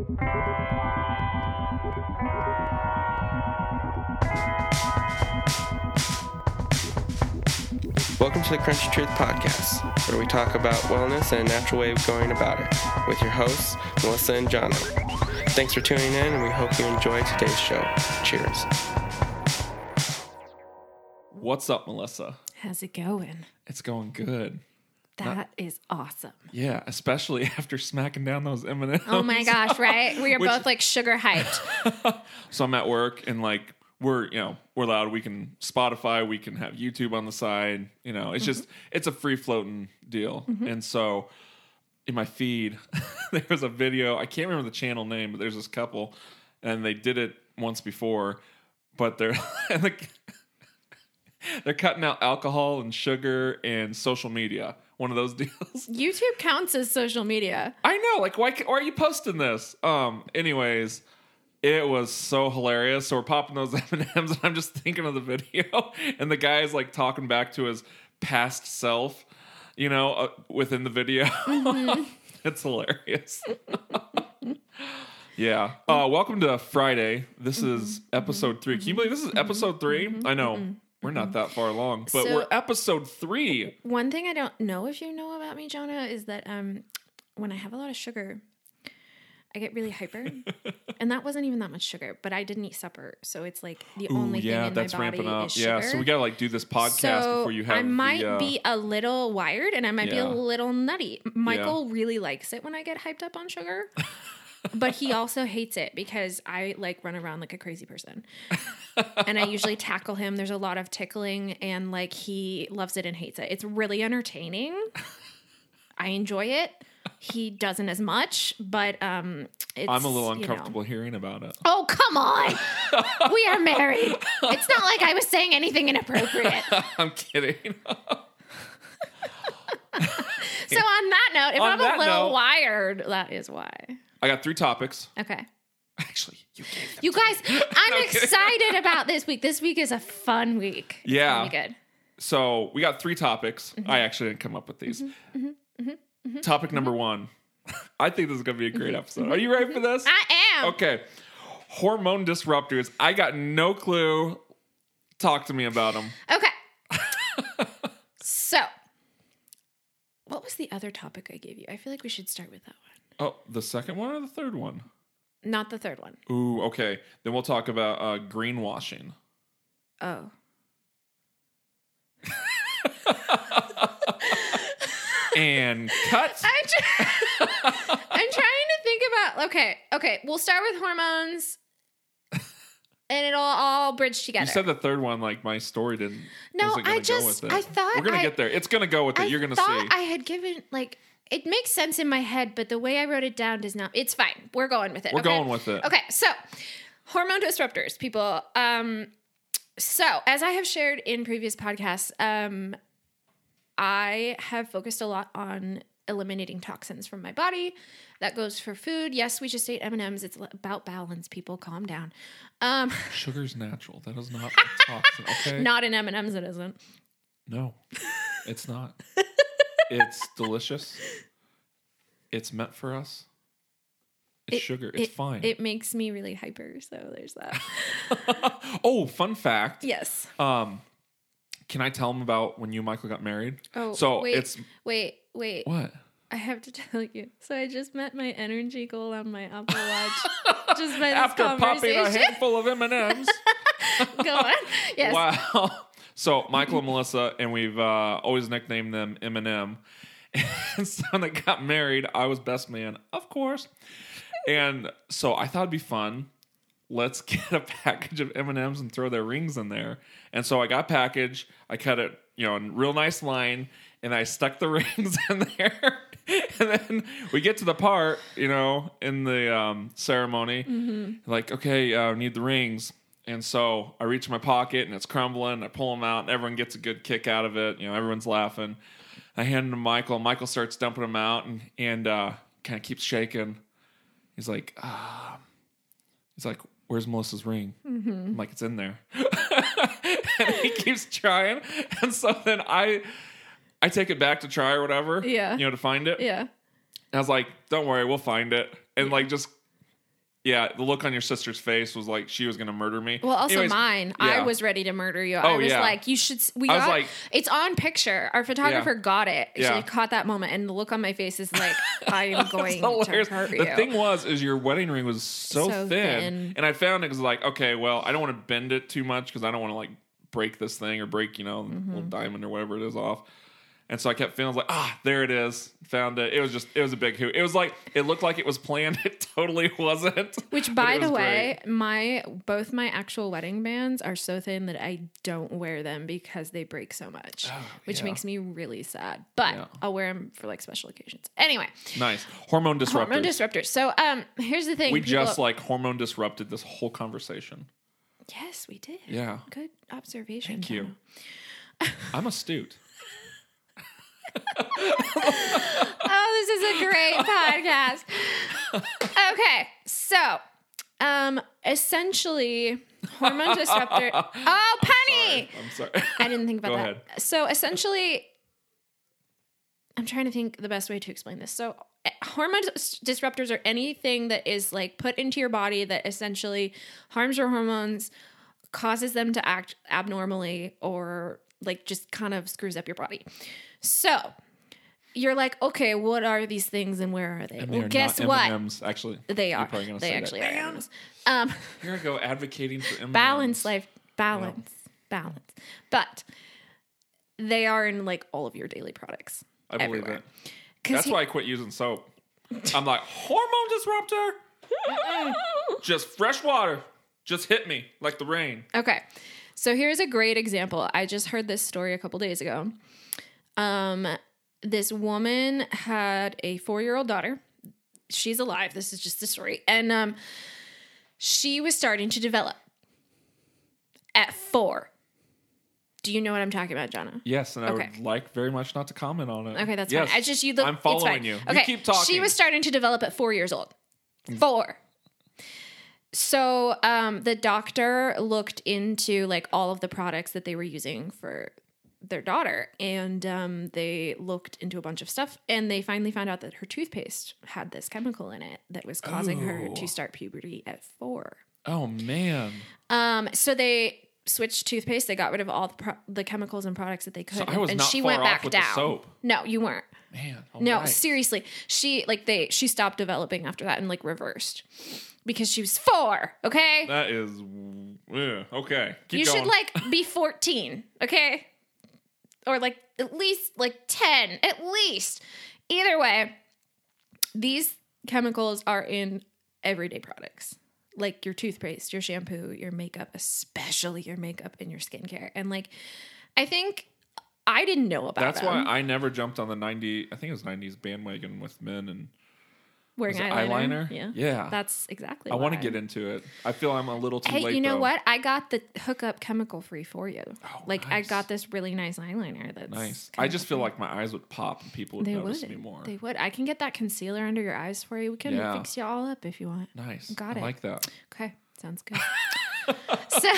Welcome to the Crunchy Truth Podcast, where we talk about wellness and a natural way of going about it, with your hosts, Melissa and Jono. Thanks for tuning in, and we hope you enjoy today's show. Cheers. What's up, Melissa? How's it going? It's going good. That is awesome. Yeah, especially after smacking down those M and M's. Oh my gosh, right? We are Which- both like sugar hyped. So I'm at work and like we're you know we're loud. We can Spotify. We can have YouTube on the side. You know, it's just mm-hmm. it's a free floating deal. Mm-hmm. And so in my feed, there was a video. I can't remember the channel name, but there's this couple, and they did it once before, but they're and they're cutting out alcohol and sugar and social media. One of those deals. YouTube counts as social media. I know. Like, why, why are you posting this? Um. Anyways, it was so hilarious. So we're popping those M and M's, and I'm just thinking of the video, and the guy is like talking back to his past self, you know, uh, within the video. it's hilarious. yeah. Uh, welcome to Friday. This is episode three. Can you believe this is episode 3 I know. We're not that far along, but So- we're episode three. One thing I don't know if you know about me, Jono, is that um, when I have a lot of sugar, I get really hyper, and that wasn't even that much sugar. But I didn't eat supper, so it's like the Ooh, only yeah, thing in that's my body ramping up. is Yeah, so we gotta like do this podcast so before you have. I might the, uh, be a little wired, and I might be a little nutty. Michael really likes it when I get hyped up on sugar. but he also hates it because I like run around like a crazy person. and I usually tackle him. There's a lot of tickling and like he loves it and hates it. It's really entertaining. I enjoy it. He doesn't as much, but um it's I'm a little you know. uncomfortable hearing about it. Oh, come on. we are married. It's not like I was saying anything inappropriate. I'm kidding. So on that note, if On I'm a little note- wired, that is why. I got three topics. Okay. Actually, you gave them. You guys, I'm No kidding. excited about this week. This week is a fun week. It's Yeah. gonna be good. So we got three topics. Mm-hmm. I actually didn't come up with these. Mm-hmm. Mm-hmm. Mm-hmm. Topic number one. I think this is gonna be a great episode. Are you ready for this? Mm-hmm. I am. Okay. Hormone disruptors. I got no clue. Talk to me about them. Okay. so, what was the other topic I gave you? I feel like we should start with that one. Oh, the second one or the third one? Not the third one. Ooh, okay. Then we'll talk about uh, greenwashing. Oh. And cut. I'm, try- I'm trying to think about. Okay. Okay. We'll start with hormones. And it'll all bridge together. You said the third one, like my story didn't. No, I go just- with it. I thought we're gonna I- get there. It's gonna go with it. I You're gonna see. I had given like it makes sense in my head, but the way I wrote it down does not. It's fine. We're going with it. We're okay? going with it. Okay, so hormone disruptors, people. Um, so as I have shared in previous podcasts, um, I have focused a lot on eliminating toxins from my body. That goes for food. Yes, we just ate M and M's. It's about balance. People, calm down. Um, Sugar's natural. That is not a toxin. Okay. not in M and M's. It isn't. No, it's not. it's delicious. It's meant for us. It's It- sugar. It's it- fine. It makes me really hyper. So there's that. oh, fun fact. yes. Um, can I tell them about when you and Michael got married? Oh, so wait, it's wait, wait. what? I have to tell you. So I just met my energy goal on my Apple Watch. just by this After popping a handful of M and M's. Go on. Yes. Wow. So Michael and Melissa, and we've uh, always nicknamed them Eminem. And so when they got married, I was best man, of course. And so I thought it'd be fun. Let's get a package of M and M's and throw their rings in there. And so I got a package. I cut it, you know, in real nice line, and I stuck the rings in there. and then we get to the part, you know, in the um, ceremony, like, okay, uh, need the rings. And so I reach in my pocket and it's crumbling. I pull them out and everyone gets a good kick out of it. You know, everyone's laughing. I hand them to Michael. Michael starts dumping them out and, and uh, kind of keeps shaking. He's like, ah. He's like, where's Melissa's ring? I'm like, it's in there. and he keeps trying. And so then I I take it back to try or whatever. Yeah. You know, to find it. Yeah. And I was like, don't worry, we'll find it. And like just Yeah, the look on your sister's face was like she was going to murder me. Well, also Anyways, mine. I was ready to murder you. I Oh, was yeah. like, you should. We I got. like- it's on picture. Our photographer got it. Yeah. She caught that moment, and the look on my face is like, I am going to hurt The you. thing was, is your wedding ring was so, So thin, thin. and I found it was like, okay, well, I don't want to bend it too much because I don't want to like break this thing or break, you know, Mm-hmm. little diamond or whatever it is off. And so I kept feeling like, ah, there it is. Found it. It was just, it was a big hoot. It was like, it looked like it was planned. It totally wasn't. Which, by it the way, great. my both my actual wedding bands are so thin that I don't wear them because they break so much, which yeah. makes me really sad. But Yeah. I'll wear them for like special occasions. Anyway, nice hormone disruptors. hormone disruptors. So, um, here's the thing. we people- just like hormone disrupted this whole conversation. yes, we did. Yeah. good observation. Thank you. I'm astute. Oh, this is a great podcast. Okay, so um essentially hormone disruptor. Oh, Penny! I'm sorry. I didn't think about Go that. ahead. So essentially I'm trying to think the best way to explain this. So eh, hormone disruptors are anything that is like put into your body that essentially harms your hormones, causes them to act abnormally or like just kind of screws up your body. So you're like, okay, what are these things and where are they? And well, they're guess not what? M&Ms, actually. They You're probably gonna They say that. actually are. Man, M&Ms. Um, Here I go advocating for M&Ms. balance life balance balance but they are in like all of your daily products I believe everywhere. it. 'Cause That's he- why I quit using soap. I'm like, hormone disruptor? Just fresh water. Just hit me like the rain. okay so here's a great example i just heard this story a couple days ago um this woman had a four-year-old daughter she's alive this is just a story and um she was starting to develop at four do you know what i'm talking about Jono? Yes, and I would like very much not to comment on it. Okay, that's yes. fine. I just you look. I'm following you. Okay, You keep talking. She was starting to develop at four years old. Four. So um, the doctor looked into like all of the products that they were using for their daughter, and um, they looked into a bunch of stuff, and they finally found out that her toothpaste had this chemical in it that was causing her to start puberty at four. Oh man. Um, so they switched toothpaste. They got rid of all the, pro- the chemicals and products that they could. I was and not she far went off back with the down. soap. No, you weren't. Man. all No, right. seriously. She like they she stopped developing after that and like reversed because she was four. Okay, That is yeah, okay. Keep you going. should like be fourteen. Okay, or like at least like ten, at least. Either way, these chemicals are in everyday products like your toothpaste, your shampoo, your makeup, especially your makeup and your skincare. And like, I think I didn't know about that. That's them. why I never jumped on the 90 I think it was 90s bandwagon with men and wearing eyeliner. eyeliner? Yeah, Yeah. That's exactly. I want to get into it. I feel I'm a little too Hey, late you know though. what? I got the hookup chemical free for you. Oh, like I got this really nice eyeliner. That's Nice. I just feel like my eyes would pop and people would they notice would. me more. They would. I can get that concealer under your eyes for you. We can Yeah. fix you all up if you want. nice. Got I it. like that. Okay, sounds good. so,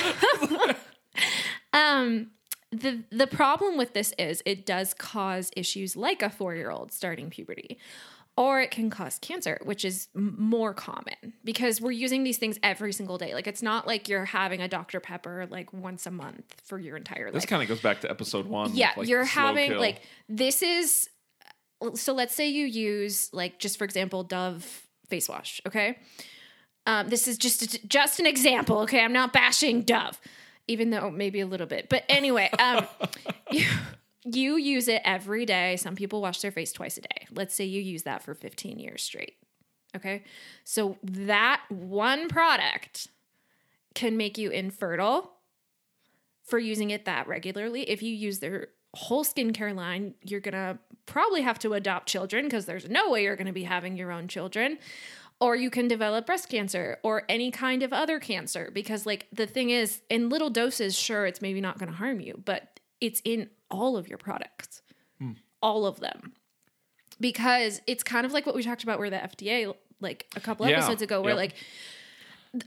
um, the the problem with this is it does cause issues like a four year old starting puberty, or it can cause cancer, which is m- more common because we're using these things every single day. Like it's not like you're having a Dr Pepper like once a month for your entire life. This kind of goes back to episode one. Yeah, like, you're having kill. like this is so let's say you use like just for example Dove face wash, okay? Um, this is just just an example, okay? I'm not bashing Dove, even though maybe a little bit. But anyway, um, you, you use it every day. Some people wash their face twice a day. Let's say you use that for 15 years straight. Okay? So that one product can make you infertile for using it that regularly. If you use their whole skincare line, you're going to probably have to adopt children because there's no way you're going to be having your own children. Or you can develop breast cancer or any kind of other cancer because, like, the thing is, in little doses, sure, it's maybe not going to harm you, but it's in all of your products, hmm. all of them. Because it's kind of like what we talked about where the FDA, like a couple Yeah. episodes ago, where Yep. like,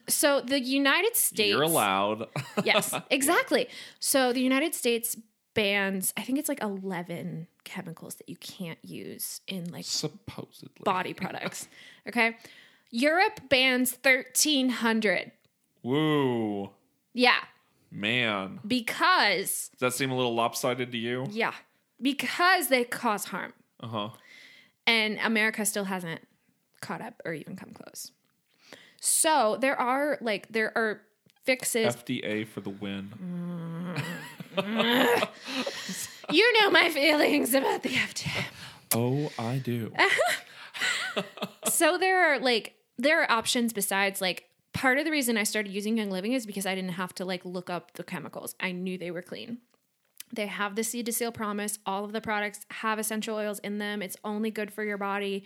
so the United States You're allowed. yes, exactly. So the United States bans, I think it's like 11 chemicals that you can't use in like Supposedly. body products. Okay. Europe bans 1300. Woo. Yeah, Man. because Does that seem a little lopsided to you? yeah, because they cause harm. Uh huh. and America still hasn't caught up or even come close. So there are like there are fixes. FDA for the win. you know my feelings about the FDA. Oh, I do. so there are like there are options besides like part of the reason I started using Young Living is because I didn't have to like look up the chemicals. I knew they were clean. They have the seed to seal promise. All of the products have essential oils in them. It's only good for your body.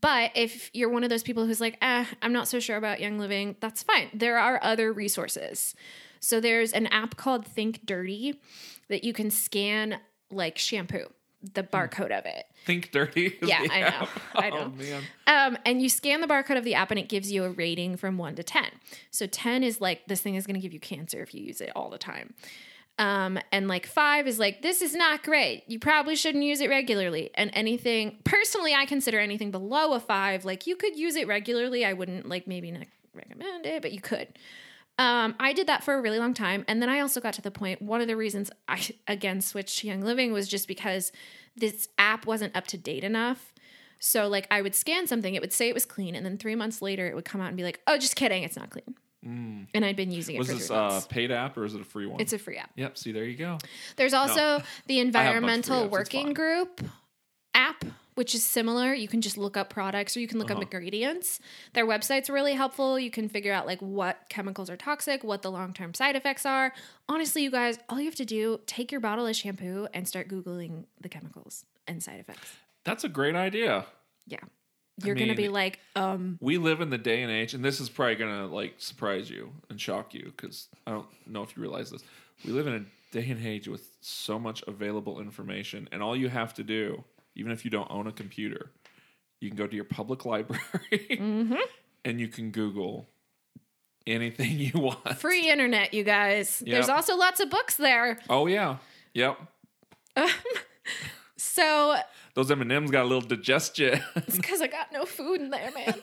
But if you're one of those people who's like, eh, I'm not so sure about Young Living, that's fine. There are other resources. So there's an app called Think Dirty that you can scan like shampoo, the barcode of it. Think dirty. Yeah, I know. I know. Oh, man. Um, and you scan the barcode of the app and it gives you a rating from one to 10. So 10 is like, this thing is going to give you cancer if you use it all the time. Um, and like five is like, this is not great. You probably shouldn't use it regularly. And anything, personally, I consider anything below a five, like you could use it regularly. I wouldn't like maybe not recommend it, but you could. Um, I did that for a really long time. And then I also got to the point, one of the reasons I again switched to Young Living was just because this app wasn't up to date enough. So like I would scan something, it would say it was clean, and then three months later it would come out and be like, "Oh, just kidding, it's not clean." And I'd been using it Was for this three a months. paid app or is it a free one? it's a free app. Yep. See, there you go. There's also the have a bunch of free Environmental it's Working fine. Group which is similar. You can just look up products or you can look Uh-huh. up ingredients. Their website's really helpful. You can figure out like what chemicals are toxic, what the long-term side effects are. Honestly, you guys, all you have to do, take your bottle of shampoo and start googling the chemicals and side effects. That's a great idea. Yeah. You're going to be like, um, We live in the day and age, and this is probably gonna like surprise you and shock you because I don't know if you realize this. We live in a day and age with so much available information, and all you have to do, even if you don't own a computer, you can go to your public library Mm-hmm. and you can Google anything you want. free internet, you guys. There's also lots of books there. Oh yeah, yep. So Those M and M's got a little digestion. It's because I got no food in there, man.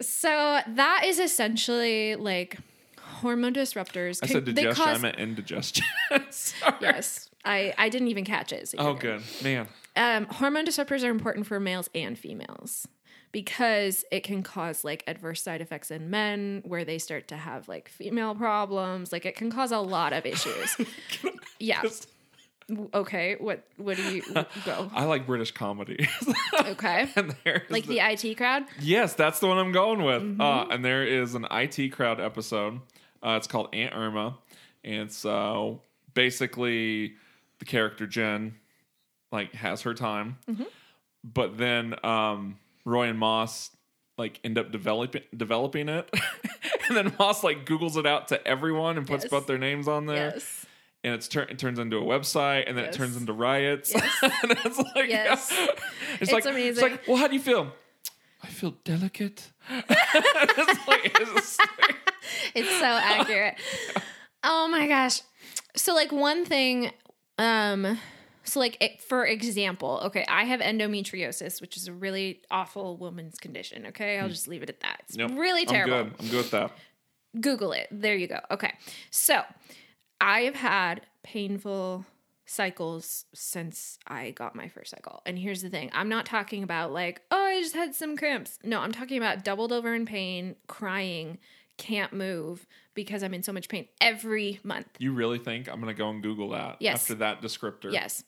so that is essentially like hormone disruptors. I said digestion. I meant indigestion. Yes, I I didn't even catch it. so Oh, good man. Um, hormone disruptors are important for males and females because it can cause like adverse side effects in men where they start to have like female problems. Like it can cause a lot of issues. yeah. Just- Okay. What What do you go? I like British comedy. Okay. Like the IT crowd. Yes, that's the one I'm going with. Mm-hmm. Uh, and there is an IT crowd episode. Uh, it's called Aunt Irma, and uh, basically the character Jen like has her time, Mm-hmm. but then um, Roy and Moss like end up developing developing it, and then Moss like Googles it out to everyone and puts Yes. both their names on there. Yes. And it's tur- it turns into a website, and then Yes. it turns into riots. Yes. and it's like, Yes. it's, It's like, amazing. It's like, well, how do you feel? I feel delicate. it's like, it's like- It's so accurate. Oh my gosh. So like one thing um so like it, for example, okay, I have endometriosis, which is a really awful woman's condition, okay? I'll hmm. just leave it at that. It's Yep. really terrible. I'm good. I'm good with that. Google it. There you go. Okay. So I have had painful cycles since I got my first cycle. And here's the thing I'm not talking about like, oh, I just had some cramps. No, I'm talking about doubled over in pain, crying, can't move because I'm in so much pain every month. You really think I'm gonna go and Google that Yes. after that descriptor? Yes,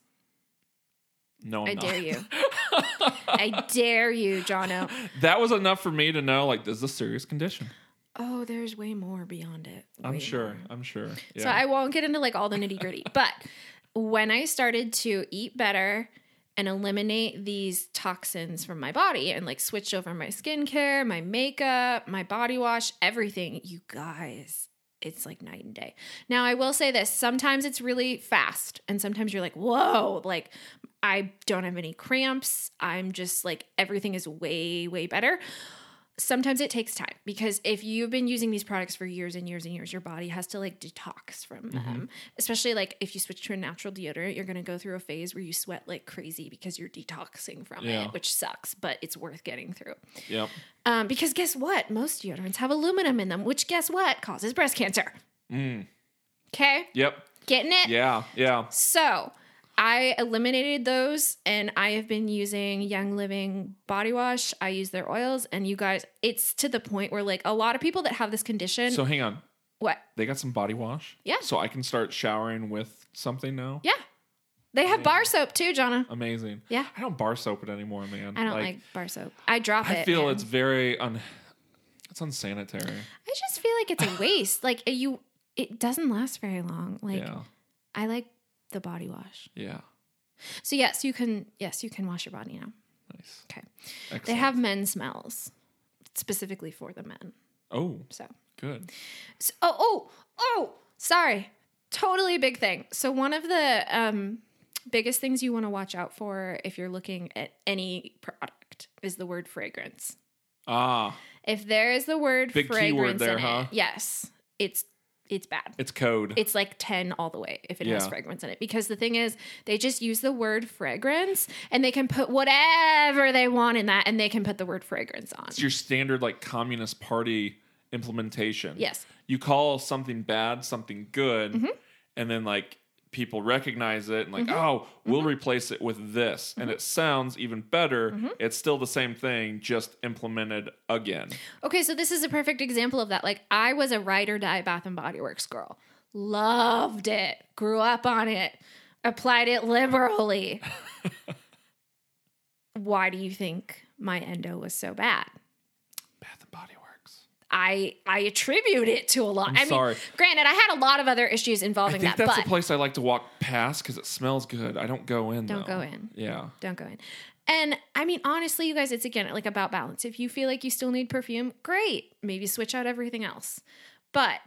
No, I'm I not. dare you. I dare you, Jono. That was enough for me to know like this is a serious condition. Oh, there's way more beyond it. I'm sure. more. I'm sure. Yeah. So I won't get into like all the nitty gritty. but when I started to eat better and eliminate these toxins from my body and like switch over my skincare, my makeup, my body wash, everything, you guys, it's like night and day. Now, I will say this sometimes it's really fast, and sometimes you're like, whoa, like I don't have any cramps. I'm just like, everything is way, way better. Sometimes it takes time because if you've been using these products for years and years and years, your body has to like detox from them. Especially like if you switch to a natural deodorant, you're going to go through a phase where you sweat like crazy because you're detoxing from Yeah. it, which sucks, but it's worth getting through. Yep. Um, because guess what? Most deodorants have aluminum in them, which guess what? Causes breast cancer. Okay, Yep. getting it? Yeah. Yeah. So I eliminated those and I have been using Young Living body wash. I use their oils, and you guys, it's to the point where like a lot of people that have this condition. So hang on. what? They got some body wash. Yeah. So I can start showering with something now. Yeah. They have bar soap too, Jono. Amazing. Yeah. I don't bar soap it anymore, man. I don't like, bar soap. I drop I it. feel man. it's very un. It's unsanitary. I just feel like it's a waste. like you, it doesn't last very long. Like yeah. I like the body wash. Yeah. So yes, you can. Yes, you can wash your body now. Nice. Okay. Excellent. They have men smells specifically for the men. Oh, So good. So- oh, oh, oh, sorry. Totally a big thing. So, one of the um, biggest things you want to watch out for if you're looking at any product is the word fragrance. Ah, If there is the word Big keyword fragrance there, in huh? it, yes, it's it's bad. it's code. It's like 10 all the way if it has fragrance in it. Because the thing is, they just use the word fragrance and they can put whatever they want in that and they can put the word fragrance on. It's your standard like communist party implementation. Yes. You call something bad something good, Mm-hmm. and then like people recognize it and like, mm-hmm. oh, we'll Mm-hmm. replace it with this, and mm-hmm. it sounds even better. Mm-hmm. It's still the same thing, just implemented again. Okay, so this is a perfect example of that. Like I was a ride or die Bath and Body Works girl. Loved it. Grew up on it. Applied it liberally. Why do you think my endo was so bad? Bath and Body Works. I I attribute it to a lot. I'm I mean, sorry. granted, I had a lot of other issues involving I think that, that's but the place I like to walk past because it smells good. I don't go in. Don't though. go in. Yeah. don't go in. And I mean, honestly, you guys, it's again like about balance. If you feel like you still need perfume, great. Maybe switch out everything else. But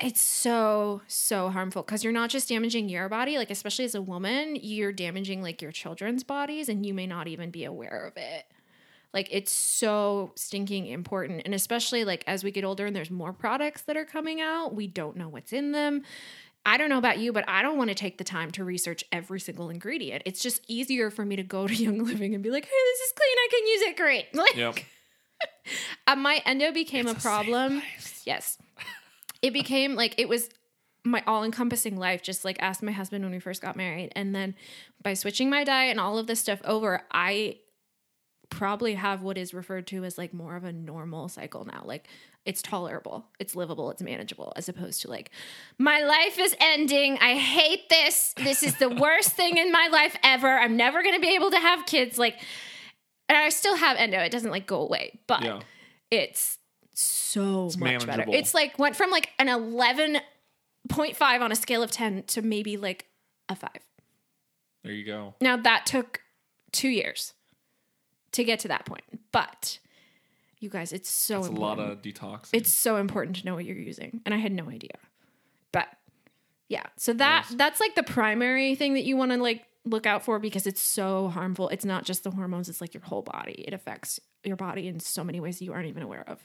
it's so, so harmful because you're not just damaging your body, like, especially as a woman, you're damaging like your children's bodies and you may not even be aware of it. Like, it's so stinking important. And especially like as we get older and there's more products that are coming out, we don't know what's in them. I don't know about you, but I don't want to take the time to research every single ingredient. It's just easier for me to go to Young Living and be like, hey, this is clean. I can use it great. Like, Yep. uh, my endo became a problem. Yes. It became like it was my all encompassing life, just like asked my husband when we first got married. And then by switching my diet and all of this stuff over, I probably have what is referred to as like more of a normal cycle now. Like it's tolerable, it's livable, it's manageable, as opposed to like, my life is ending. I hate this. This is the worst thing in my life ever. I'm never going to be able to have kids. Like, and I still have endo. It doesn't like go away, but Yeah. it's so much better. manageable. It's like went from like an 11.5 on a scale of 10 to maybe like a 5. There you go. Now that took 2 years to get to that point. But you guys, it's so It's a lot of detox. it's so important to know what you're using and I had no idea. But yeah, so that Nice. that's like the primary thing that you want to like look out for because it's so harmful. It's not just the hormones, it's like your whole body. It affects your body in so many ways you aren't even aware of.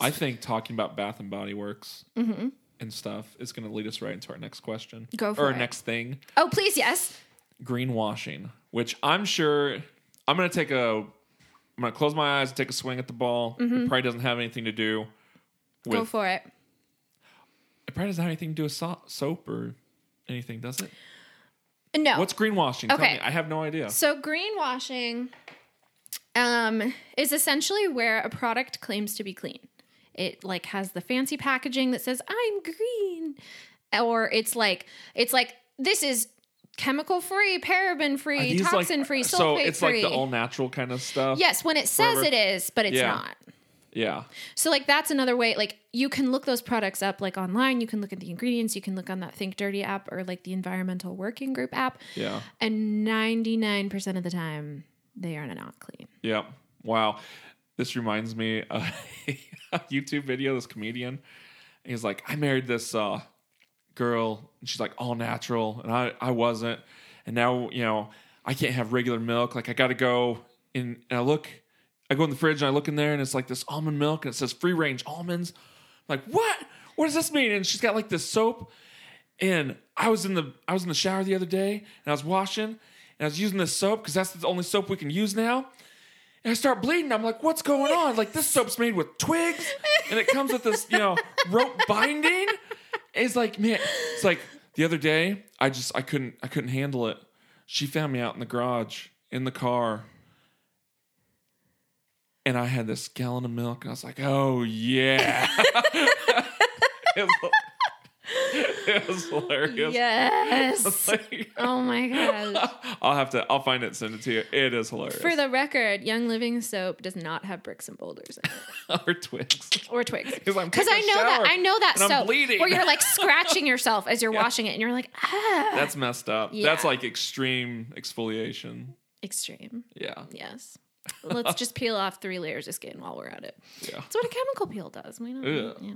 I think talking about Bath and Body Works Mm-hmm. and stuff is going to lead us right into our next question. Go for or our it. next thing, Oh, please, yes. greenwashing, which I'm sure I'm to take a. I'm to close my eyes and take a swing at the ball. It probably doesn't have anything to do with. Mm-hmm. Go for it. it probably doesn't have anything to do with so- soap or anything, does it? No. What's greenwashing? Tell Okay. me. I have no idea. So greenwashing um, is essentially where a product claims to be clean. It like has the fancy packaging that says "I'm green," or it's like it's like this is chemical free, paraben free, these, like- toxin free, So sulfate it's free. like the all natural kind of stuff. yes, when it says Forever. it is, but it's Yeah. not. Yeah. So like that's another way. Like you can look those products up like online. You can look at the ingredients. You can look on that Think Dirty app or like the Environmental Working Group app. Yeah. And ninety nine percent of the time, they are not clean. Yep. Wow. This reminds me of a YouTube video, this comedian. He's like, I married this uh, girl, and she's like all natural, and I, I wasn't. And now, you know, I can't have regular milk. Like, I got to go in, and I look, I go in the fridge and I look in there and it's like this almond milk and it says free range almonds. I'm like, what? What does this mean? And she's got like this soap. And I was in the I was in the shower the other day and I was washing and I was using this soap because that's the only soap we can use now. And I start bleeding. I'm like, what's going on? Like this soap's made with twigs and it comes with this, you know, rope binding. It's like, man, it's like the other day, I just I couldn't I couldn't handle it. She found me out in the garage in the car and I had this gallon of milk, and I was like, "Oh yeah!" it, was, hilarious. Yes. Like, oh my gosh. I'll have to. I'll find it send it to you. It is hilarious. For the record, Young Living soap does not have bricks and boulders in it. or twigs. or twigs. 'Cause Because I know that I know that and I'm soap bleeding. where you're like scratching yourself as you're washing it, and you're like, ah, That's messed up. Yeah. That's like extreme exfoliation. extreme. Yeah. Yes. Let's just peel off three layers of skin while we're at it. Yeah. That's what a chemical peel does. We know. Ugh. Yeah.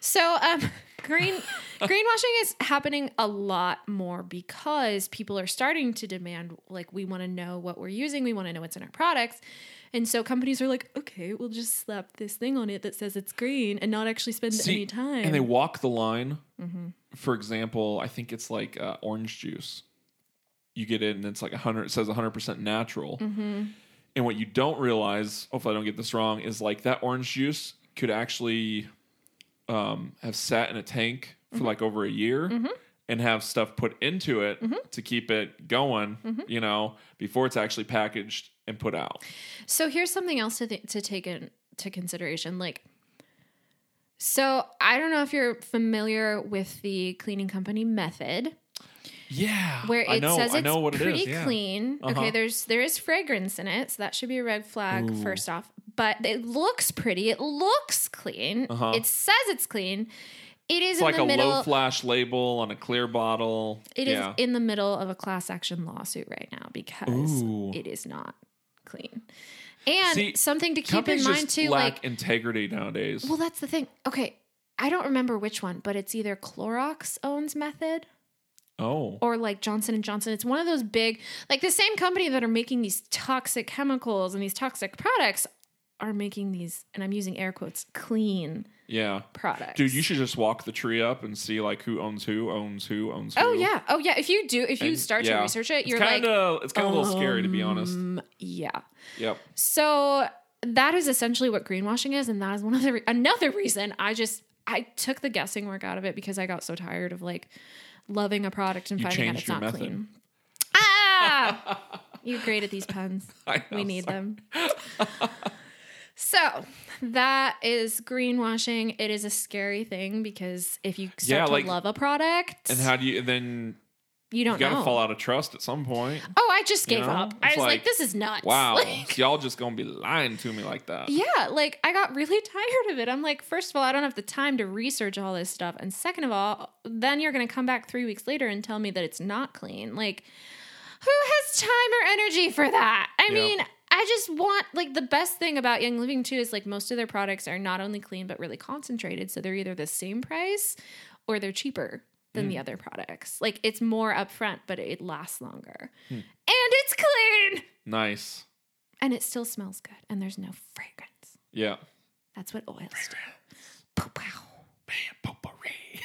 So, um, green greenwashing is happening a lot more because people are starting to demand like we want to know what we're using, we want to know what's in our products. And so companies are like, okay, we'll just slap this thing on it that says it's green and not actually spend See, any time. And they walk the line. Mm-hmm. For example, I think it's like uh, orange juice. You get it, and it's like hundred. It says hundred percent natural. Mm-hmm. And what you don't realize, hopefully I don't get this wrong, is like that orange juice could actually um, have sat in a tank Mm-hmm. for like over a year. And have stuff put into it Mm-hmm. to keep it going, you know, before it's actually packaged and put out. So here's something else to th- to take into consideration. Like, so I don't know if you're familiar with the cleaning company method, Yeah, where it know, says it's know what it pretty is. Yeah. clean. Uh-huh. Okay, there's there is fragrance in it, so that should be a red flag Ooh. first off. But it looks pretty. It looks clean. Uh-huh. It says it's clean. It is like the a middle. low flash label on a clear bottle. It is yeah. in the middle of a class action lawsuit right now because Ooh. it is not clean. And See, something to keep in mind too, lack like integrity nowadays. Well, that's the thing. Okay, I don't remember which one, but it's either Clorox owns Method oh, or like Johnson and Johnson. It's one of those big, like the same company that are making these toxic chemicals and these toxic products are making these, and I'm using air quotes, clean yeah. products. Dude, you should just walk the tree up and see like who owns who, owns who, owns who. Oh yeah, oh yeah. If you do, if you And, start yeah. to research it, It's you're kinda, like, it's kind of a little scary to be honest. um, yeah. Yep. So that is essentially what greenwashing is, and that is one of the re- another reason I just I took the guessing work out of it because I got so tired of like loving a product and You finding out it's not method. clean. Ah, you're great at these puns. Know, we need sorry. them. so that is greenwashing. It is a scary thing because if you start Yeah, to love a product, And how do you? Then you you don't know. you got to know. fall out of trust at some point. Oh, I just gave know? up. I was like, like, this is nuts. Wow, Like- so y'all just gonna be lying to me like that? Yeah, like I got really tired of it. I'm like, first of all, I don't have the time to research all this stuff. And second of all, then you're going to come back three weeks later and tell me that it's not clean. Like, who has time or energy for that? I Yeah. mean, I just want, like, the best thing about Young Living too is like most of their products are not only clean, but really concentrated. So they're either the same price or they're cheaper than Mm. the other products. Like, it's more upfront, but it lasts longer. Hmm. And it's clean. Nice. And it still smells good. And there's no fragrance. Yeah. That's what oils do. Pow, pow. Man, potpourri.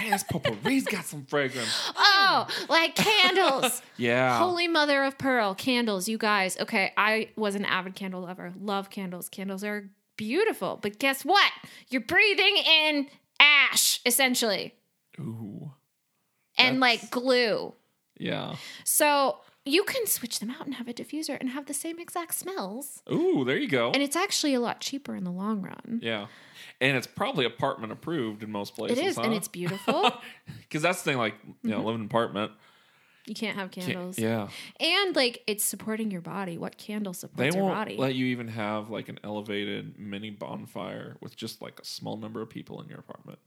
Man, this potpourri's got some fragrance. Oh, like candles. Yeah. Holy mother of pearl, candles, you guys. Okay, I was an avid candle lover. Love candles. Candles are beautiful. But guess what? You're breathing in ash, essentially, Ooh. and That's- like glue. Yeah. So you can switch them out and have a diffuser and have the same exact smells. Ooh, there you go. And it's actually a lot cheaper in the long run. yeah. And it's probably apartment approved in most It places. is, and it's beautiful. because that's the thing. Like you know, mm-hmm. live in an apartment. you can't have can't- candles. yeah. And like it's supporting your body. What candle They supports your won't body? let you even have like an elevated mini bonfire with just like a small number of people in your apartment.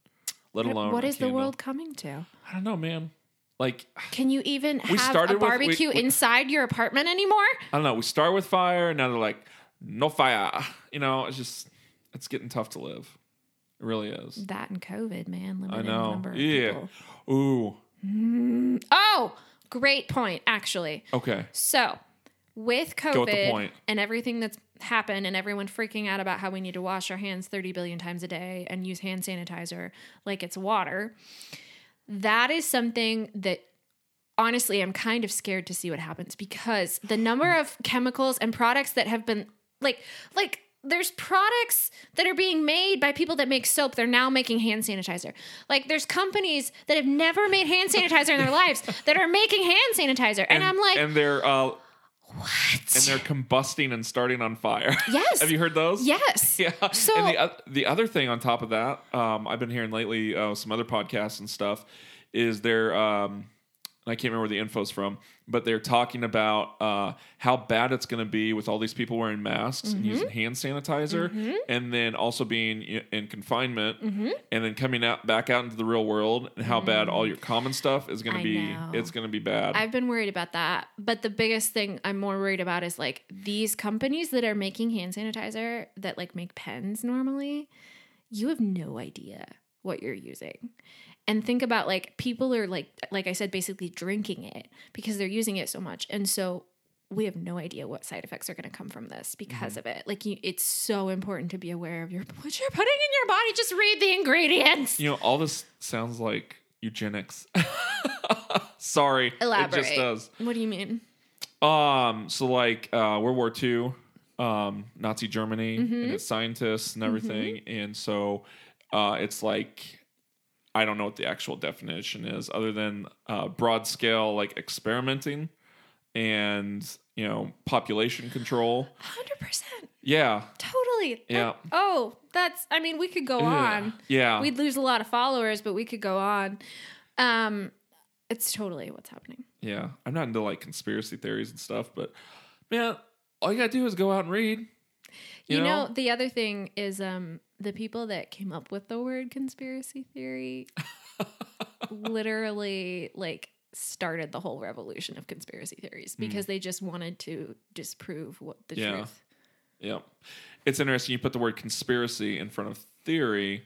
Let What- alone what is the world coming to? I don't know, man. Like Can you even We have started a with- we- barbecue we- inside your apartment anymore? I don't know. We start with fire, and now they're like, no fire. You know, it's just it's getting tough to live. It really is. That and COVID, man, limiting I know. number of Yeah. people. Ooh. Mm, oh, great point, actually. Okay. So, with Go with the COVID and everything that's happened, and everyone freaking out about how we need to wash our hands 30 billion times a day and use hand sanitizer like it's water, that is something that honestly I'm kind of scared to see what happens because the number of chemicals and products that have been like, like, there's products that are being made by people that make soap. They're now making hand sanitizer. Like there's companies that have never made hand sanitizer in their lives that are making hand sanitizer. And, I'm like, and they're uh, what? and they're combusting and starting on fire. Yes. Have you heard those? yes. Yeah. So- and the the other thing on top of that, um, I've been hearing lately uh, some other podcasts and stuff is they're um, I can't remember where the info's from, but they're talking about uh, how bad it's going to be with all these people wearing masks Mm-hmm. and using hand sanitizer, and then also being in confinement, Mm-hmm. and then coming out back out into the real world, and how bad all your common stuff is going Mm. To be. know. It's going to be bad. I've been worried about that. But the biggest thing I'm more worried about is like these companies that are making hand sanitizer that like make pens normally, you have no idea what you're using. And think about like people are like like I said basically drinking it because they're using it so much. And so we have no idea what side effects are going to come from this because Mm-hmm. of it. Like you, it's so important to be aware of your what you're putting in your body. Just read the ingredients. you know, all this sounds like eugenics. Sorry, Elaborate. it just does. What do you mean? Um, so like uh, World War II, um, Nazi Germany, Mm-hmm. and its scientists and everything, and so uh, it's like I don't know what the actual definition is, other than uh, broad scale like experimenting and you know population control. Hundred percent. Yeah, Totally. Yeah. Oh, that's. I mean, we could go on. yeah. We'd lose a lot of followers, but we could go on. Um, it's totally what's happening. Yeah, I'm not into like conspiracy theories and stuff, but man, all you gotta do is go out and read. You, You know? know? the other thing is um the people that came up with the word conspiracy theory literally like started the whole revolution of conspiracy theories because they just wanted to disprove what the Hmm. Yeah. truth. Yeah, it's interesting. You put the word conspiracy in front of theory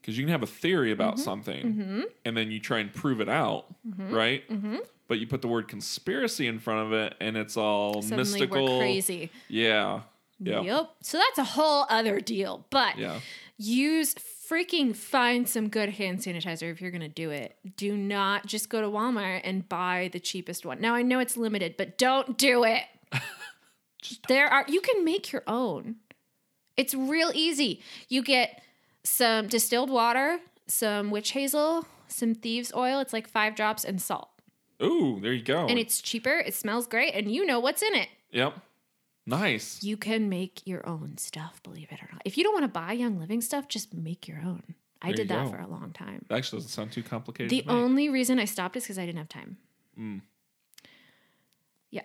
because you can have a theory about Mm-hmm. something and then you try and prove it out, right? Mm-hmm. But you put the word conspiracy in front of it, and it's all Suddenly mystical. we're crazy. Yeah, yeah, Yep. So that's a whole other deal. But yeah. use freaking find some good hand sanitizer if you're going to do it. Do not just go to Walmart and buy the cheapest one. Now I know it's limited, but don't do it. there are you can make your own. It's real easy. You get some distilled water, some witch hazel, some thieves oil, it's like 5 drops and salt. Ooh, there you go. And it's cheaper, it smells great, and you know what's in it. yep, nice. You can make your own stuff, believe it or not. If you don't want to buy Young Living stuff, just make your own. I There did that go. for a long time. That actually doesn't sound too complicated. The to only reason I stopped is because I didn't have time. Mm. Yeah.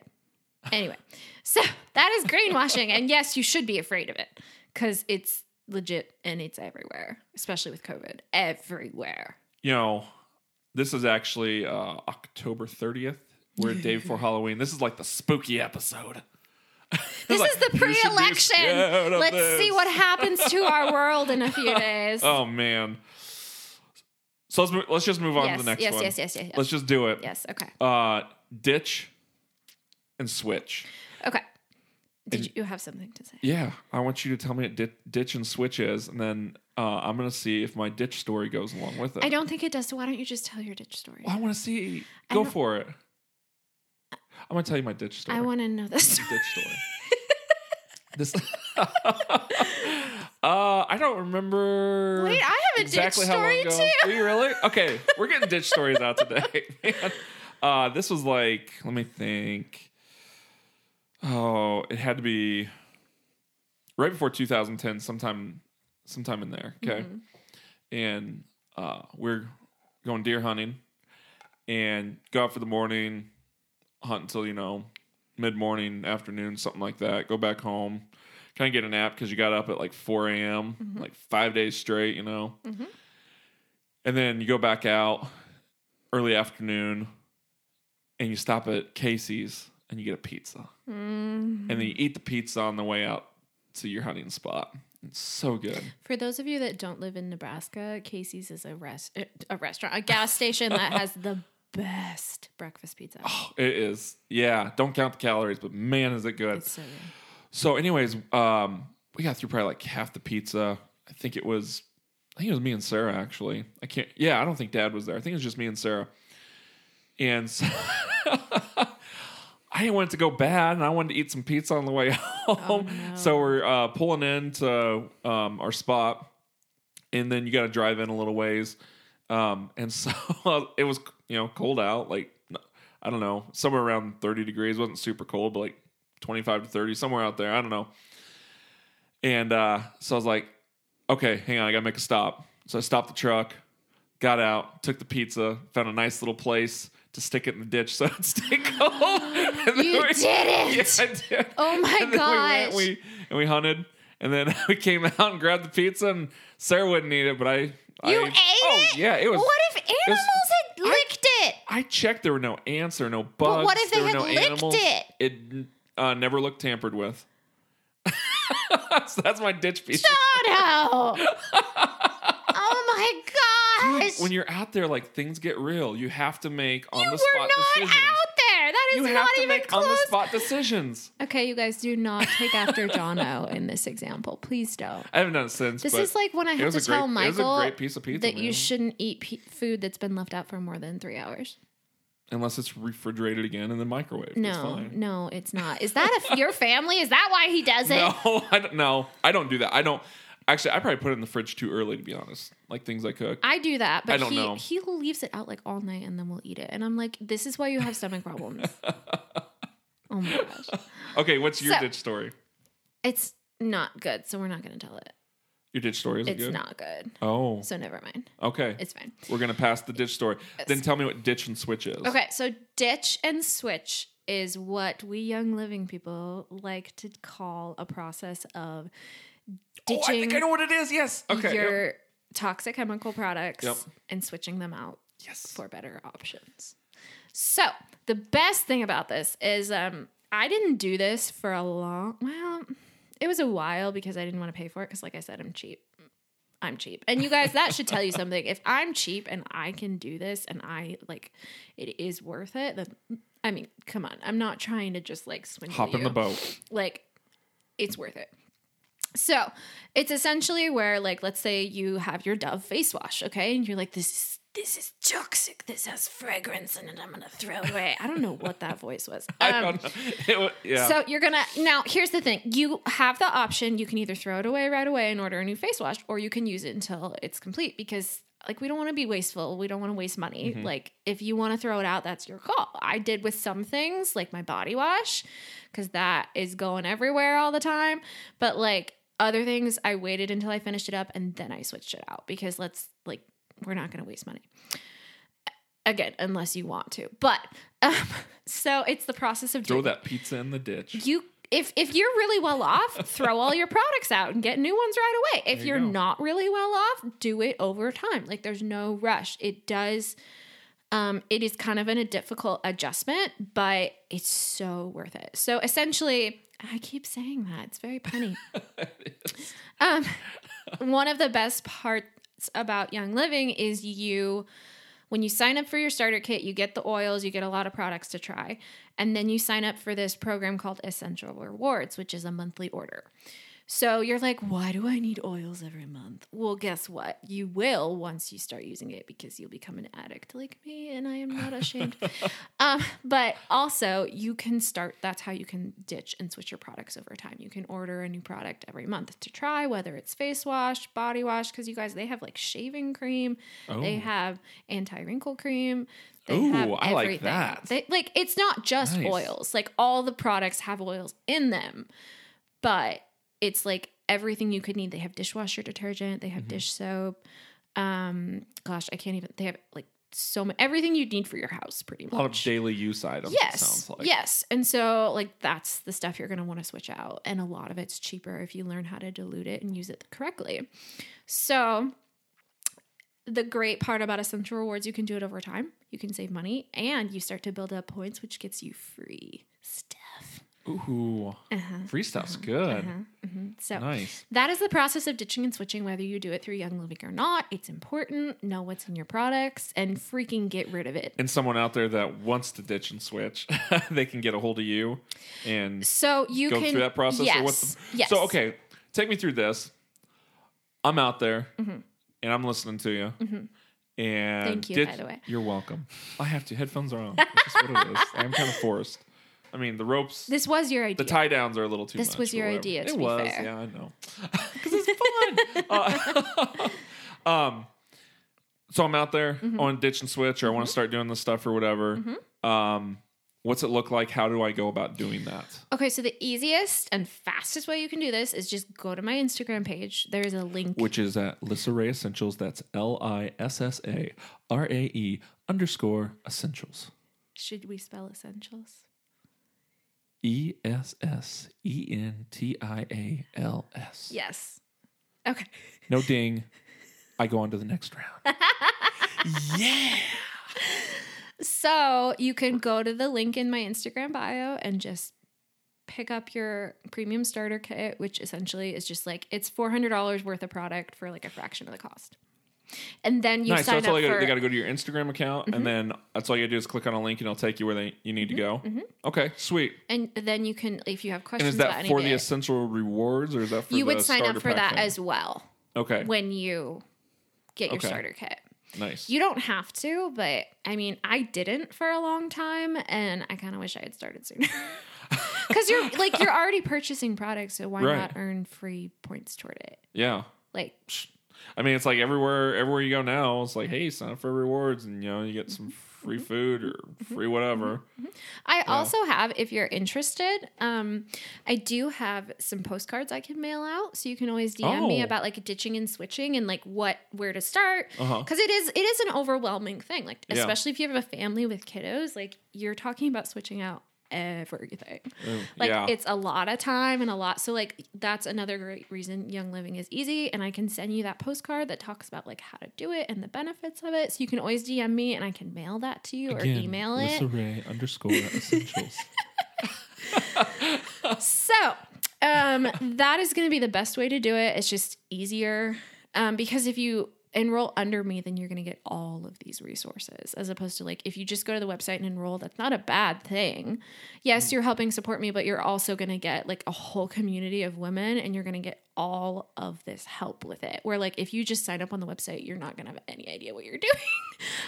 Anyway, so that is greenwashing. and yes, you should be afraid of it because it's legit and it's everywhere, especially with COVID. Everywhere. you know, this is actually uh, October 30th. We're a day before Halloween. This is like the spooky episode. This Like, is the you should be pre election. Let's this. see what happens to our world in a few days. Oh man. So let's let's just move on yes, to the next yes, one. yes, yes, yes, yes. Let's just do it. Yes, okay. Uh, ditch and switch. Okay. Did you have something to say? Yeah, I want you to tell me what di- ditch and switch is, and then uh, I'm gonna see if my ditch story goes along with it. I don't think it does. So why don't you just tell your ditch story? Well, I want to see. Go for it. I'm gonna tell you my ditch story. I want to know this. ditch story. this. uh, I don't remember. Wait, I have a exactly ditch story too. You really? Okay, we're getting ditch stories out today. man. Uh, this was like, let me think. Oh, it had to be right before 2010, sometime, sometime in there. Okay, Mm-hmm. and uh, we're going deer hunting, and go out for the morning, hunt until you know mid morning, afternoon, something like that. Go back home, kind of get a nap because you got up at like 4 a.m. Mm-hmm. like five days straight, you know. And then you go back out early afternoon, and you stop at Casey's and you get a pizza, Mm. and then you eat the pizza on the way out to your hunting spot. It's so good. For those of you that don't live in Nebraska, Casey's is a rest a restaurant, a gas station that has the best breakfast pizza. Oh, it is. Yeah. Don't count the calories, but man, is it good. It's so good. So, anyways, um, we got through probably like half the pizza. I think it was, I think it was me and Sarah actually. I can't. Yeah, I don't think Dad was there. I think it was just me and Sarah. And so I didn't want it to go bad, and I wanted to eat some pizza on the way home. no. So we're uh, pulling into um, our spot, and then you got to drive in a little ways. Um, and so it was, you know, cold out. Like I don't know, somewhere around thirty degrees. Wasn't super cold, but like twenty five to thirty, somewhere out there. I don't know. And uh, so I was like, okay, hang on, I gotta make a stop. So I stopped the truck, got out, took the pizza, found a nice little place to stick it in the ditch so it'd stay cold. And then You didn't! Yeah, I did. Oh my and gosh. We, went, we and we hunted, and then we came out and grabbed the pizza, and Sarah wouldn't eat it, but I. I You ate oh, it? yeah, it was. What if animals had licked it? I checked. There were no ants. There were no bugs. what if they had no licked animals. it? It uh, never looked tampered with. so that's my ditch piece. Jono! oh my gosh! When you're out there, like things get real. You have to make on you the spot not decisions. out there. That is you have not to even make close. on the spot decisions. Okay, you guys do not take after Jono in this example. Please don't. I haven't done it since. This is like when I have to great- tell Michael great piece of pizza, that you shouldn't eat food that's been left out for more than three hours. unless it's refrigerated again and then microwave. It's No, fine. no, it's not. Is that a, your family? Is that why he does it? No, I don't. No, I don't do that. I don't. Actually, I probably put it in the fridge too early to be honest. Like things I cook. I do that, but I don't he know. he leaves it out like all night and then we'll eat it. And I'm like, this is why you have stomach problems. oh my gosh. Okay, what's your So- ditch story? It's not good, so we're not gonna tell it. Your ditch story is it It's good? not good. Oh, So never mind. okay. It's fine. We're gonna pass the ditch story. Then tell me what ditch and switch is. Okay, so ditch and switch is what we young living people like to call a process of Oh, I ditching think I know what it is. Yes. Okay. your yep. toxic chemical products Yep. and switching them out Yes. for better options. So the best thing about this is um, I didn't do this for a long well, it was a while because I didn't want to pay for it because like I said, I'm cheap. I'm cheap. And you guys, that should tell you something. If I'm cheap and I can do this and I like it is worth it, then I mean, come on. I'm not trying to just like swindle Hop in you the boat. like it's worth it. So it's essentially where like let's say you have your Dove face wash, okay, and you're like this is this is toxic. This has fragrance in it. I'm gonna throw it away. I don't know what that voice was. I Um, don't know. It yeah. so you're gonna now. Here's the thing: you have the option. You can either throw it away right away and order a new face wash, or you can use it until it's complete. Because like we don't want to be wasteful. We don't want to waste money. Like if you want to throw it out, that's your call. I did with some things like my body wash, because that is going everywhere all the time. But like other things, I waited until I finished it up and then I switched it out because let's like we're not gonna waste money again unless you want to. But um, so it's the process of Throw doing that pizza in the ditch. you if if you're really well off, throw all your products out and get new ones right away. If you you're go. not really well off, do it over time. Like there's no rush. It does um it is kind of an, a difficult adjustment, but it's so worth it. So essentially, I keep saying that. It's very punny. um one of the best parts about Young Living is you when you sign up for your starter kit, you get the oils, you get a lot of products to try. And then you sign up for this program called Essential Rewards, which is a monthly order. So you're like, why do I need oils every month? Well, guess what? You will once you start using it because you'll become an addict like me, and I am not ashamed. um, but also, you can start, that's how you can ditch and switch your products over time. You can order a new product every month to try, whether it's face wash, body wash, because you guys, they have like shaving cream, they Oh. have anti wrinkle cream. Oh, I like that. They, like, it's not just Nice. oils, like, all the products have oils in them but it's like everything you could need. They have dishwasher detergent, they have Mm-hmm. dish soap. Um, gosh, I can't even. They have like so much everything you need for your house, pretty much. A lot of daily use items. it Yes, sounds like. yes, and so like that's the stuff you're gonna want to switch out, and a lot of it's cheaper if you learn how to dilute it and use it correctly. So. The great part about Essential Rewards, you can do it over time. You can save money and you start to build up points, which gets you free stuff. Ooh, Uh-huh. free stuff's good. So Nice. that is the process of ditching and switching, whether you do it through Young Living or not. It's important. Know what's in your products and freaking get rid of it. And someone out there that wants to ditch and switch, they can get a hold of you and So you can go can through that process. Yes. The, yes. So okay, take me through this. I'm out there Mm-hmm. and I'm listening to you. And Thank you, ditch- by the way. You're welcome. I have to. Headphones are on. That's what it is. I'm kind of forced. I mean, the ropes, This was your idea. the tie downs are a little too This was your idea, to it was. fair. Yeah, I know. Because it's fun. Uh, um, so I'm out there Mm-hmm. on ditch and switch, or I want to start doing this stuff or whatever. Um, what's it look like? How do I go about doing that? Okay, so the easiest and fastest way you can do this is just go to my Instagram page. There's a link. Which is at Lissa Rae Essentials. That's L I S S A R A E underscore essentials. Should we spell essentials? E S S E N T I A L S. Yes. Okay. No ding. I go on to the next round. Yeah. So you can go to the link in my Instagram bio and just pick up your premium starter kit, which essentially is just like it's four hundred dollars worth of product for like a fraction of the cost. And then you nice. So sign that's up all they got. for They got to go to your Instagram account, and mm-hmm. then that's all you do is click on a link, and it'll take you where they you need to mm-hmm. go. Mm-hmm. Okay, sweet. and then you can if you have questions, And is that for the essential rewards, or is that for you would sign up for that thing? as well okay? when you get your Okay. starter kit. nice. You don't have to, but I mean, I didn't for a long time, and I kind of wish I had started sooner. Because you're like you're already purchasing products, so why Right. not earn free points toward it? yeah. Like, I mean, it's like everywhere, everywhere you go now, it's like, hey, sign up for rewards, and you know, you get some Mm-hmm. free food or free whatever. I also have, if you're interested, um, I do have some postcards I can mail out, so you can always DM me Oh. about like ditching and switching and like what where to start because Uh-huh. it is it is an overwhelming thing. Like Yeah. especially if you have a family with kiddos, like you're talking about switching out everything. Like yeah. it's a lot of time and a lot. So like that's another great reason Young Living is easy. And I can send you that postcard that talks about like how to do it and the benefits of it. So you can always DM me and I can mail that to you or email it. Lissa Rae underscore essentials. So um, that is going to be the best way to do it. It's just easier um, because if you enroll under me, then you're going to get all of these resources as opposed to like if you just go to the website and enroll, that's not a bad thing. Yes, mm. you're helping support me, but you're also going to get like a whole community of women and you're going to get all of this help with it. Where like if you just sign up on the website, you're not going to have any idea what you're doing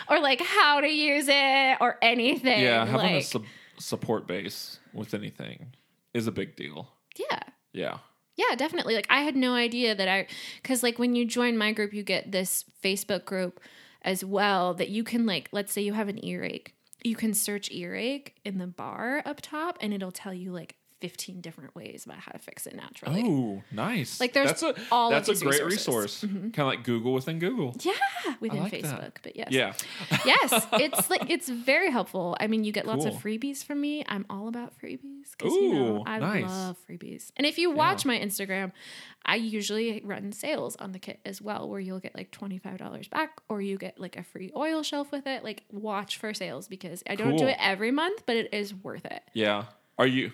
or like how to use it or anything. yeah, having a like, sub- support base with anything is a big deal. yeah. Yeah. Yeah, definitely. Like I had no idea that I cuz like when you join my group you get this Facebook group as well that you can like let's say you have an earache. You can search earache in the bar up top and it'll tell you like 15 different ways about how to fix it naturally. Oh, nice. Like, there's that's a all that's a great resources. Mm-hmm. resource. Kind of like Google within Google. Yeah, within like Facebook, that. but yes. Yeah. yes, it's like it's very helpful. I mean, you get lots of freebies from me. I'm all about freebies because you know I nice. love freebies. And if you watch my Instagram, I usually run sales on the kit as well, where you'll get like twenty five dollars back, or you get like a free oil shelf with it. Like, watch for sales because I don't do it every month, but it is worth it. Yeah. Are you?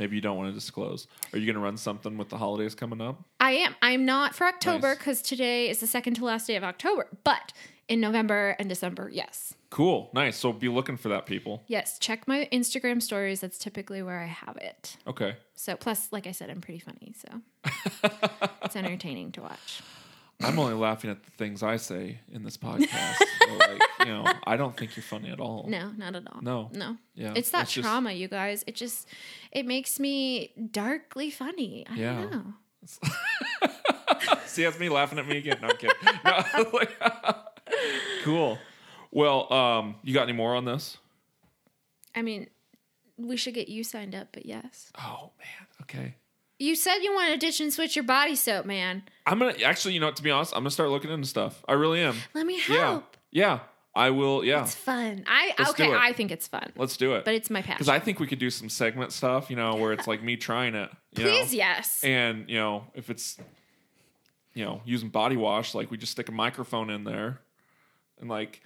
Maybe you don't want to disclose. Are you going to run something with the holidays coming up? I am. I'm not for October Nice. because today is the second to last day of October, but in November and December, yes. Cool. Nice. So be looking for that, people. Yes, check my Instagram stories. That's typically where I have it. Okay. So plus, like I said, I'm pretty funny, so it's entertaining to watch. I'm only laughing at the things I say in this podcast. so like, you know, I don't think you're funny at all. No, not at all. No. no. Yeah, it's that it's just- trauma, you guys. It just it makes me darkly funny. I Yeah. don't know. See, that's me laughing at me again. No, I'm kidding. No, like- cool. Well, um, you got any more on this? I mean, we should get you signed up, but yes. Oh man. Okay. You said you want to ditch and switch your body soap, man. I'm gonna actually, you know, to be honest, I'm gonna start looking into stuff. I really am. Let me Yeah. help. Yeah. I will. Yeah. It's fun. I Let's okay. I think it's fun, Let's do it. but it's my passion. Because I think we could do some segment stuff, you know, where it's like me trying it. You Please, know? yes. And you know, if it's you know using body wash, like we just stick a microphone in there, and like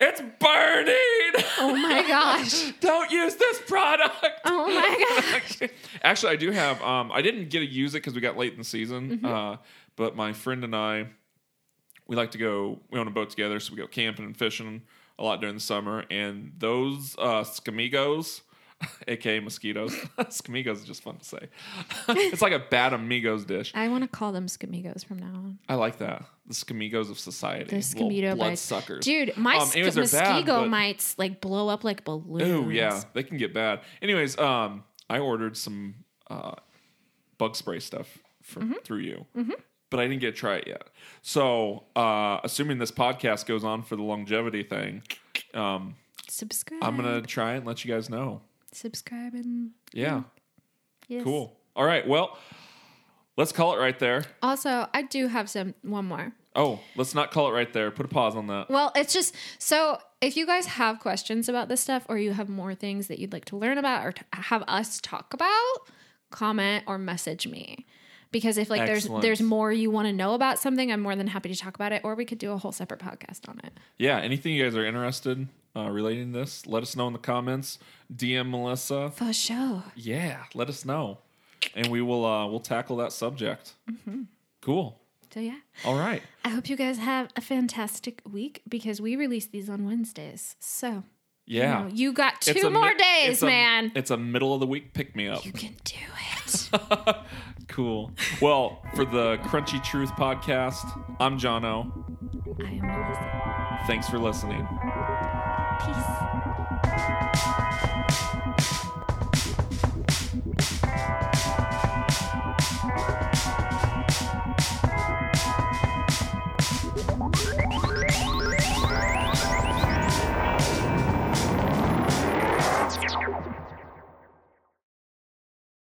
It's burning. Oh my gosh. Don't use this product. Oh my gosh. Actually, I do have. Um, I didn't get to use it because we got late in the season. Mm-hmm. Uh, but my friend and I, we like to go. We own a boat together, so we go camping and fishing a lot during the summer. And those uh, scamigos, aka mosquitoes, scamigos is just fun to say. it's like a bad amigos dish. I want to call them scamigos from now on. I like that. The scamigos of society. The blood bites. suckers. Dude, my Um, anyways, they're bad, mosquito mites like blow up like balloons. Oh yeah, they can get bad. Anyways, um, I ordered some uh, bug spray stuff from Mm-hmm. through you, but I didn't get to try it yet. So, uh, assuming this podcast goes on for the longevity thing, um, Subscribe. I'm gonna try it and let you guys know. subscribe and Yeah, yes. cool. All right, well, let's call it right there. Also, I do have some one more. Oh, let's not call it right there. Put a pause on that. Well, it's just so if you guys have questions about this stuff or you have more things that you'd like to learn about or have us talk about, comment or message me. Because if like Excellent. there's there's more you want to know about something, I'm more than happy to talk about it or we could do a whole separate podcast on it. Yeah, anything you guys are interested uh, relating to this, let us know in the comments. DM Melissa. For sure. Yeah, let us know, and we will uh, we'll tackle that subject. Mm-hmm. Cool. So yeah. All right. I hope you guys have a fantastic week because we release these on Wednesdays. So Yeah. you, know, you got two a mi- more days, it's a- man. it's a middle of the week pick me up. you can do it. Cool. Well, for the Crunchy Truth podcast, I'm Jono. I am Melissa. Thanks for listening. Peace.